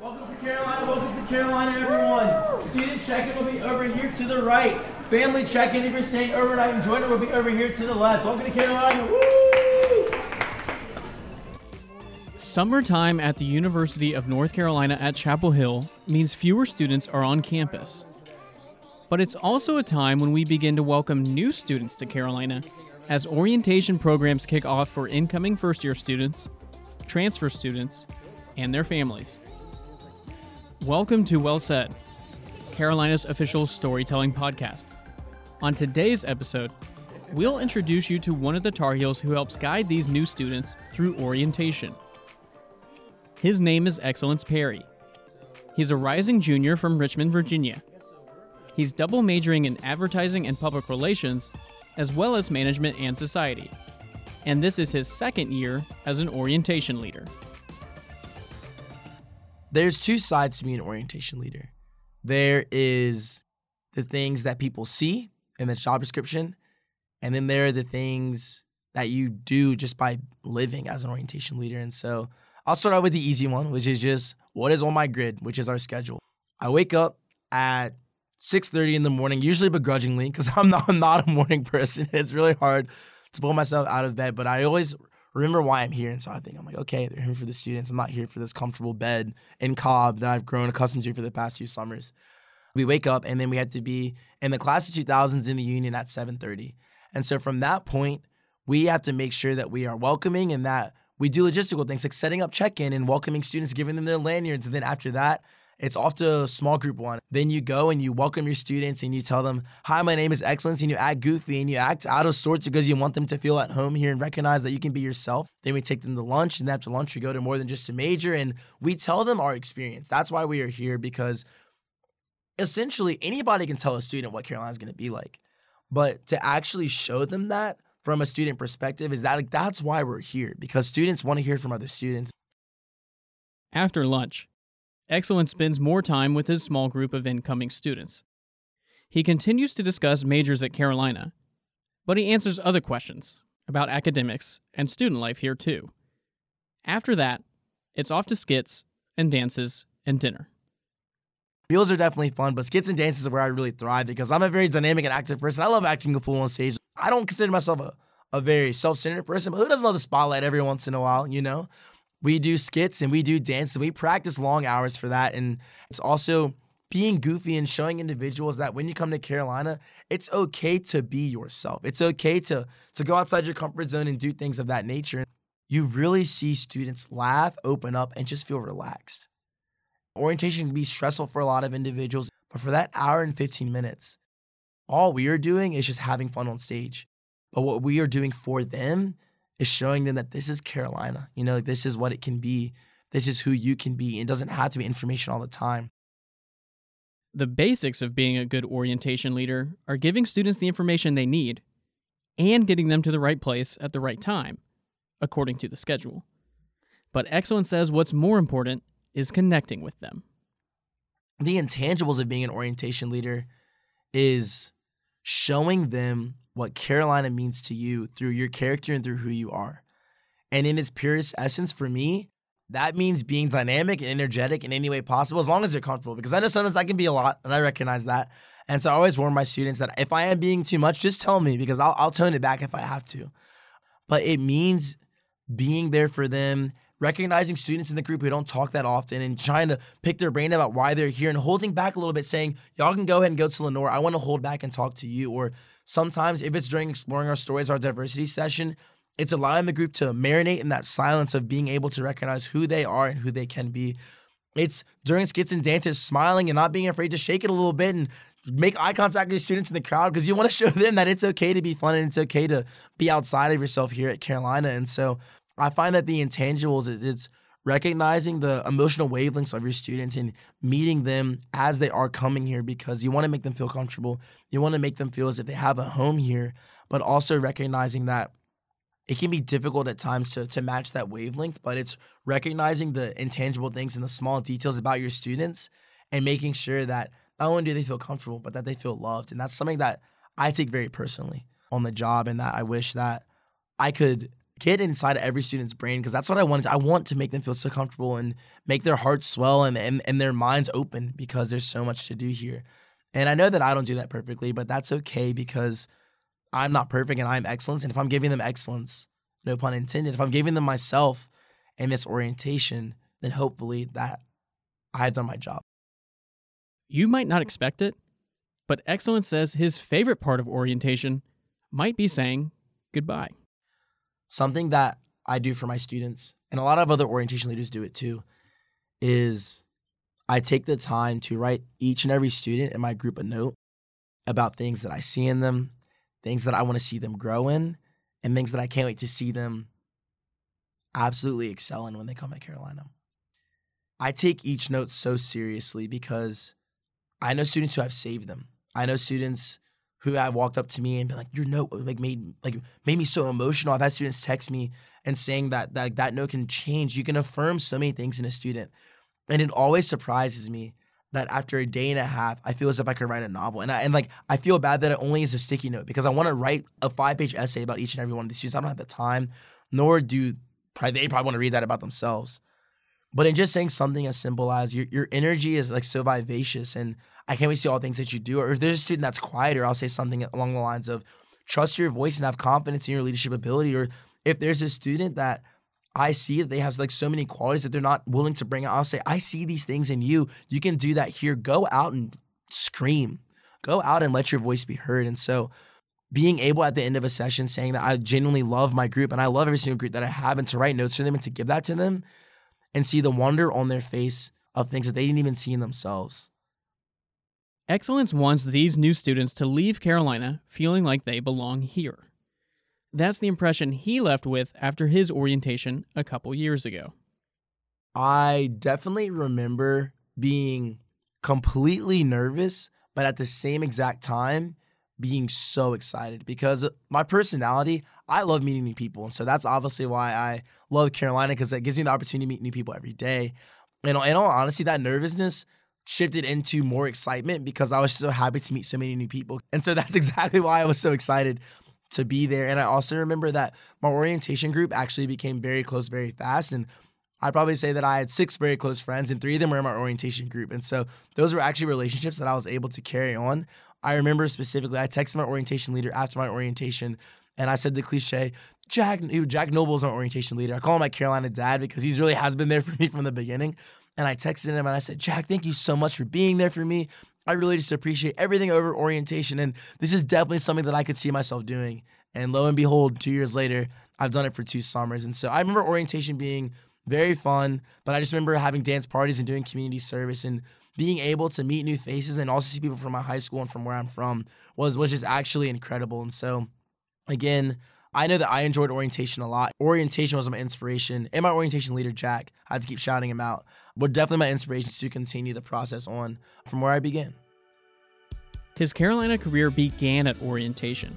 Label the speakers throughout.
Speaker 1: Welcome to Carolina, welcome to Carolina, everyone. Student check-in will be over here to the right. Family check-in, if you're staying overnight in Jordan, will be over here to the left. Welcome to Carolina, woo!
Speaker 2: Summertime at the University of North Carolina at Chapel Hill means fewer students are on campus. But it's also a time when we begin to welcome new students to Carolina as orientation programs kick off for incoming first year students, transfer students, and their families. Welcome to Well Said, Carolina's official storytelling podcast. On today's episode, we'll introduce you to one of the Tar Heels who helps guide these new students through orientation. His name is Excellence Perry. He's a rising junior from Richmond, Virginia. He's double majoring in advertising and public relations, as well as management and society. And this is his second year as an orientation leader.
Speaker 1: There's two sides to being an orientation leader. There is the things that people see in the job description, and then there are the things that you do just by living as an orientation leader. And so I'll start out with the easy one, which is just what is on my grid, which is our schedule. I wake up at 6:30 in the morning, usually begrudgingly, because I'm not, I'm not a morning person. It's really hard to pull myself out of bed, but I always remember why I'm here. And so I think I'm like, okay, they're here for the students. I'm not here for this comfortable bed in Cobb that I've grown accustomed to for the past few summers. We wake up and then we have to be in the class of 2000s in the union at 7:30. And so from that point, we have to make sure that we are welcoming and that we do logistical things like setting up check-in and welcoming students, giving them their lanyards. And then after that, it's off to a small group one. Then you go and you welcome your students and you tell them, Hi, my name is Excellence. And you act goofy and you act out of sorts because you want them to feel at home here and recognize that you can be yourself. Then we take them to lunch. And after lunch, we go to more than just a major and we tell them our experience. That's why we are here because essentially anybody can tell a student what Carolina's going to be like. But to actually show them that from a student perspective is that like that's why we're here because students want to hear from other students.
Speaker 2: After lunch, Excellence spends more time with his small group of incoming students. He continues to discuss majors at Carolina, but he answers other questions about academics and student life here too. After that, it's off to skits and dances and dinner.
Speaker 1: Meals are definitely fun, but skits and dances are where I really thrive because I'm a very dynamic and active person. I love acting a fool on stage. I don't consider myself a, a very self centered person, but who doesn't love the spotlight every once in a while, you know? We do skits and we do dance and we practice long hours for that. And it's also being goofy and showing individuals that when you come to Carolina, it's okay to be yourself. It's okay to, to go outside your comfort zone and do things of that nature. You really see students laugh, open up, and just feel relaxed. Orientation can be stressful for a lot of individuals, but for that hour and 15 minutes, all we are doing is just having fun on stage. But what we are doing for them is showing them that this is Carolina. You know, this is what it can be. This is who you can be. It doesn't have to be information all the time.
Speaker 2: The basics of being a good orientation leader are giving students the information they need and getting them to the right place at the right time, according to the schedule. But Excellence says what's more important is connecting with them.
Speaker 1: The intangibles of being an orientation leader is showing them what Carolina means to you through your character and through who you are. And in its purest essence, for me, that means being dynamic and energetic in any way possible, as long as you're comfortable. Because I know sometimes I can be a lot, and I recognize that. And so I always warn my students that if I am being too much, just tell me because I'll, I'll tone it back if I have to. But it means being there for them, recognizing students in the group who don't talk that often and trying to pick their brain about why they're here and holding back a little bit, saying, Y'all can go ahead and go to Lenoir. I want to hold back and talk to you. Or sometimes, if it's during exploring our stories, our diversity session, it's allowing the group to marinate in that silence of being able to recognize who they are and who they can be. It's during skits and dances, smiling and not being afraid to shake it a little bit and make eye contact with your students in the crowd because you want to show them that it's okay to be fun and it's okay to be outside of yourself here at Carolina. And so I find that the intangibles is it's recognizing the emotional wavelengths of your students and meeting them as they are coming here because you want to make them feel comfortable. You want to make them feel as if they have a home here, but also recognizing that it can be difficult at times to, to match that wavelength, but it's recognizing the intangible things and the small details about your students and making sure that not only do they feel comfortable, but that they feel loved. And that's something that I take very personally on the job and that I wish that I could get inside of every student's brain because that's what I want. I want to make them feel so comfortable and make their hearts swell and, and, and their minds open because there's so much to do here. And I know that I don't do that perfectly, but that's okay because I'm not perfect and I'm excellence. And if I'm giving them excellence, no pun intended, if I'm giving them myself and this orientation, then hopefully that I've done my job.
Speaker 2: You might not expect it, but Excellence says his favorite part of orientation might be saying goodbye.
Speaker 1: Something that I do for my students, and a lot of other orientation leaders do it too, is I take the time to write each and every student in my group a note about things that I see in them, things that I want to see them grow in, and things that I can't wait to see them absolutely excel in when they come at Carolina. I take each note so seriously because I know students who have saved them. I know students who have walked up to me and been like, "Your note like made like made me so emotional." I've had students text me and saying that that that note can change. You can affirm so many things in a student, and it always surprises me that after a day and a half, I feel as if I could write a novel. And I and like I feel bad that it only is a sticky note because I want to write a five page essay about each and every one of these students. I don't have the time, nor do they probably want to read that about themselves. But in just saying something as simple as your your energy is like so vivacious and I can't wait to see all the things that you do. Or if there's a student that's quieter, I'll say something along the lines of trust your voice and have confidence in your leadership ability. Or if there's a student that I see that they have like so many qualities that they're not willing to bring out, I'll say, I see these things in you. You can do that here. Go out and scream. Go out and let your voice be heard. And so being able at the end of a session saying that I genuinely love my group and I love every single group that I have and to write notes for them and to give that to them and see the wonder on their face of things that they didn't even see in themselves.
Speaker 2: Excellence wants these new students to leave Carolina feeling like they belong here. That's the impression he left with after his orientation a couple years ago.
Speaker 1: I definitely remember being completely nervous, but at the same exact time, being so excited because my personality, I love meeting new people. And so that's obviously why I love Carolina because it gives me the opportunity to meet new people every day. And in all honesty, that nervousness shifted into more excitement because I was so happy to meet so many new people. And so that's exactly why I was so excited to be there. And I also remember that my orientation group actually became very close very fast. And I'd probably say that I had six very close friends, and three of them were in my orientation group. And so those were actually relationships that I was able to carry on. I remember specifically, I texted my orientation leader after my orientation, and I said the cliche, Jack, Jack Noble's my orientation leader. I call him my Carolina dad because he's really has been there for me from the beginning. And I texted him and I said, Jack, thank you so much for being there for me. I really just appreciate everything over orientation. And this is definitely something that I could see myself doing. And lo and behold, two years later, I've done it for two summers. And so I remember orientation being very fun, but I just remember having dance parties and doing community service and being able to meet new faces and also see people from my high school and from where I'm from was was just actually incredible. And so again, I know that I enjoyed orientation a lot. Orientation was my inspiration, and my orientation leader, Jack, I had to keep shouting him out, but definitely my inspiration to continue the process on from where I began.
Speaker 2: His Carolina career began at orientation,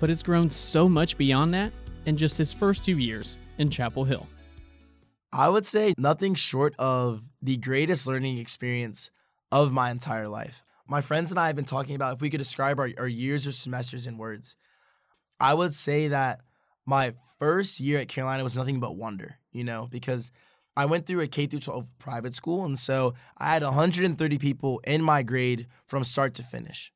Speaker 2: but it's grown so much beyond that in just his first two years in Chapel Hill.
Speaker 1: I would say nothing short of the greatest learning experience of my entire life. My friends and I have been talking about if we could describe our, our years or semesters in words. I would say that my first year at Carolina was nothing but wonder, you know, because I went through a K through 12 private school. And so I had 130 people in my grade from start to finish.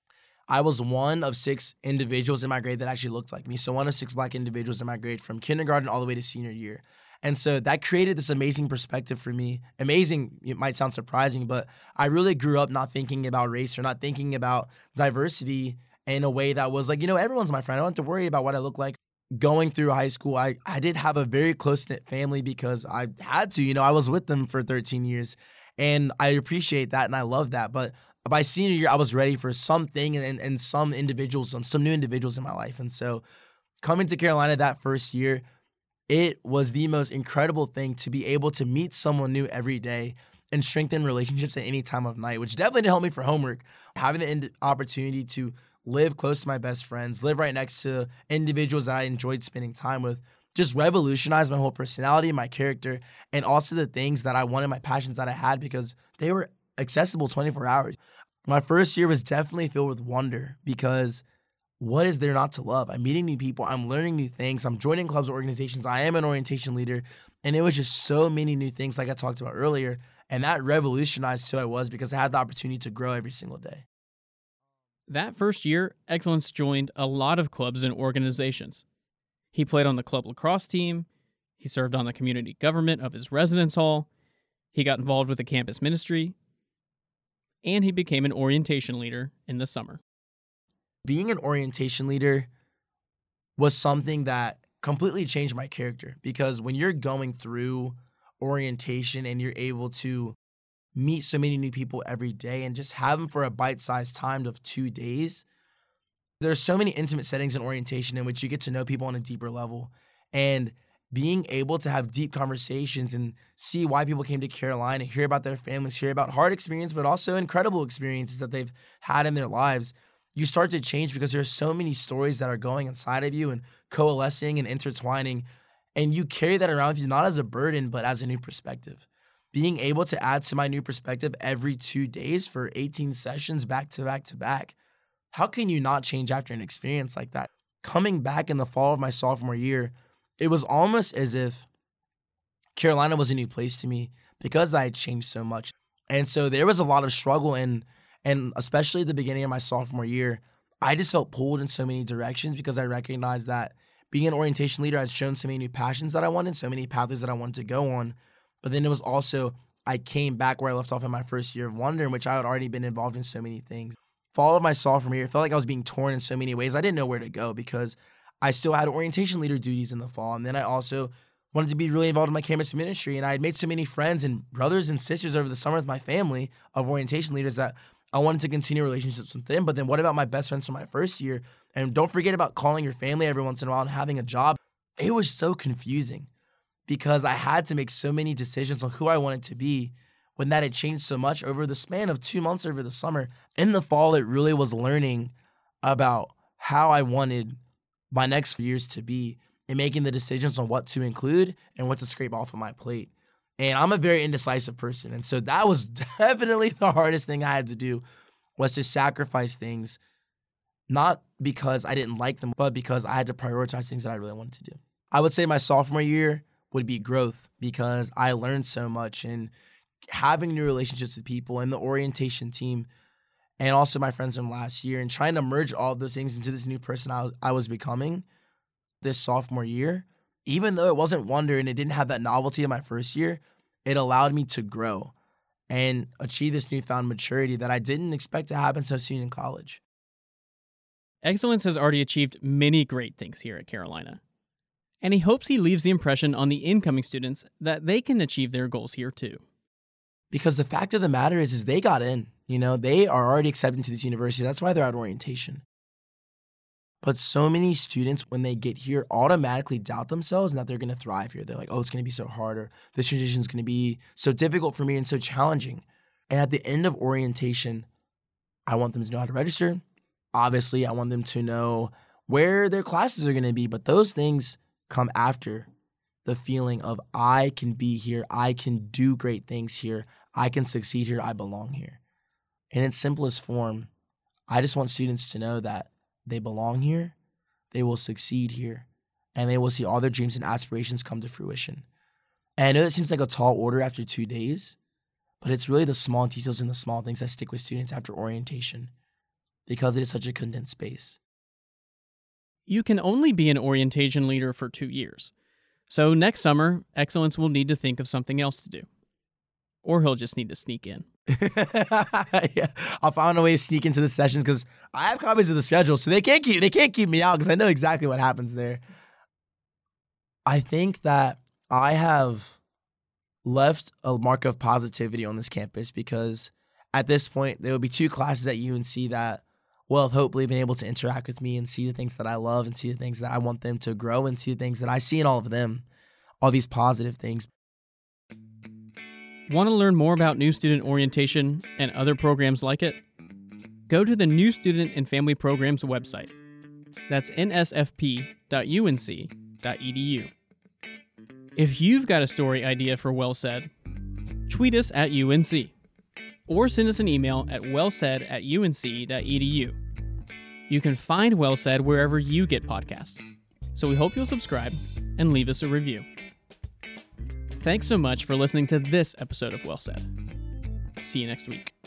Speaker 1: I was one of six individuals in my grade that actually looked like me. So one of six black individuals in my grade from kindergarten all the way to senior year. And so that created this amazing perspective for me. Amazing, it might sound surprising, but I really grew up not thinking about race or not thinking about diversity in a way that was like, you know, everyone's my friend. I don't have to worry about what I look like. Going through high school, I, I did have a very close knit family because I had to, you know, I was with them for 13 years. And I appreciate that and I love that. But by senior year, I was ready for something and, and some individuals, some, some new individuals in my life. And so coming to Carolina that first year, it was the most incredible thing to be able to meet someone new every day and strengthen relationships at any time of night, which definitely helped me for homework. Having the opportunity to live close to my best friends, live right next to individuals that I enjoyed spending time with, just revolutionized my whole personality, my character, and also the things that I wanted, my passions that I had because they were accessible 24 hours. My first year was definitely filled with wonder because what is there not to love? I'm meeting new people, I'm learning new things, I'm joining clubs organizations, I am an orientation leader. And it was just so many new things, like I talked about earlier. And that revolutionized who I was because I had the opportunity to grow every single day.
Speaker 2: That first year, Excellence joined a lot of clubs and organizations. He played on the club lacrosse team, he served on the community government of his residence hall, he got involved with the campus ministry, and he became an orientation leader in the summer.
Speaker 1: Being an orientation leader was something that completely changed my character because when you're going through orientation and you're able to meet so many new people every day and just have them for a bite-sized time of 2 days there's so many intimate settings in orientation in which you get to know people on a deeper level and being able to have deep conversations and see why people came to Carolina, hear about their families, hear about hard experience, but also incredible experiences that they've had in their lives. You start to change because there's so many stories that are going inside of you and coalescing and intertwining. And you carry that around with you not as a burden, but as a new perspective. Being able to add to my new perspective every two days for 18 sessions back to back to back. How can you not change after an experience like that? Coming back in the fall of my sophomore year, it was almost as if Carolina was a new place to me because I had changed so much. And so there was a lot of struggle and and especially at the beginning of my sophomore year, I just felt pulled in so many directions because I recognized that being an orientation leader i had shown so many new passions that I wanted, so many pathways that I wanted to go on. But then it was also I came back where I left off in my first year of Wonder, in which I had already been involved in so many things. Fall of my sophomore year, felt like I was being torn in so many ways. I didn't know where to go because I still had orientation leader duties in the fall. And then I also wanted to be really involved in my campus ministry. And I had made so many friends and brothers and sisters over the summer with my family of orientation leaders that I wanted to continue relationships with them. But then what about my best friends from my first year? And don't forget about calling your family every once in a while and having a job. It was so confusing because I had to make so many decisions on who I wanted to be when that had changed so much over the span of two months over the summer. In the fall, it really was learning about how I wanted my next few years to be and making the decisions on what to include and what to scrape off of my plate. And I'm a very indecisive person. And so that was definitely the hardest thing I had to do was to sacrifice things, not because I didn't like them, but because I had to prioritize things that I really wanted to do. I would say my sophomore year would be growth because I learned so much and having new relationships with people and the orientation team and also my friends from last year and trying to merge all of those things into this new person I was, I was becoming this sophomore year, even though it wasn't Wonder and it didn't have that novelty of my first year, it allowed me to grow and achieve this newfound maturity that I didn't expect to happen so soon in college.
Speaker 2: Excellence has already achieved many great things here at Carolina. And he hopes he leaves the impression on the incoming students that they can achieve their goals here too.
Speaker 1: Because the fact of the matter is, is they got in. You know, they are already accepted to this university. That's why they're at orientation. But so many students, when they get here, automatically doubt themselves and that they're going to thrive here. They're like, oh, it's going to be so hard, or this transition is going to be so difficult for me and so challenging. And at the end of orientation, I want them to know how to register. Obviously, I want them to know where their classes are going to be, but those things come after the feeling of I can be here, I can do great things here, I can succeed here, I belong here. In its simplest form, I just want students to know that they belong here, they will succeed here, and they will see all their dreams and aspirations come to fruition. And I know that seems like a tall order after two days, but it's really the small details and the small things that stick with students after orientation because it is such a condensed space.
Speaker 2: You can only be an orientation leader for two years. So next summer, Excellence will need to think of something else to do. Or he'll just need to sneak in.
Speaker 1: yeah, I'll find a way to sneak into the sessions because I have copies of the schedule, so they can't keep they can't keep me out because I know exactly what happens there. I think that I have left a mark of positivity on this campus because at this point there will be two classes at UNC that have hopefully been able to interact with me and see the things that I love and see the things that I want them to grow and see the things that I see in all of them, all these positive things.
Speaker 2: Want to learn more about New Student Orientation and other programs like it? Go to the New Student and Family Programs website. That's nsfp.unc.edu. If you've got a story idea for Well Said, tweet us at UNC or send us an email at wellsaid at unc.edu. You can find Well Said wherever you get podcasts. So we hope you'll subscribe and leave us a review. Thanks so much for listening to this episode of Well Said. See you next week.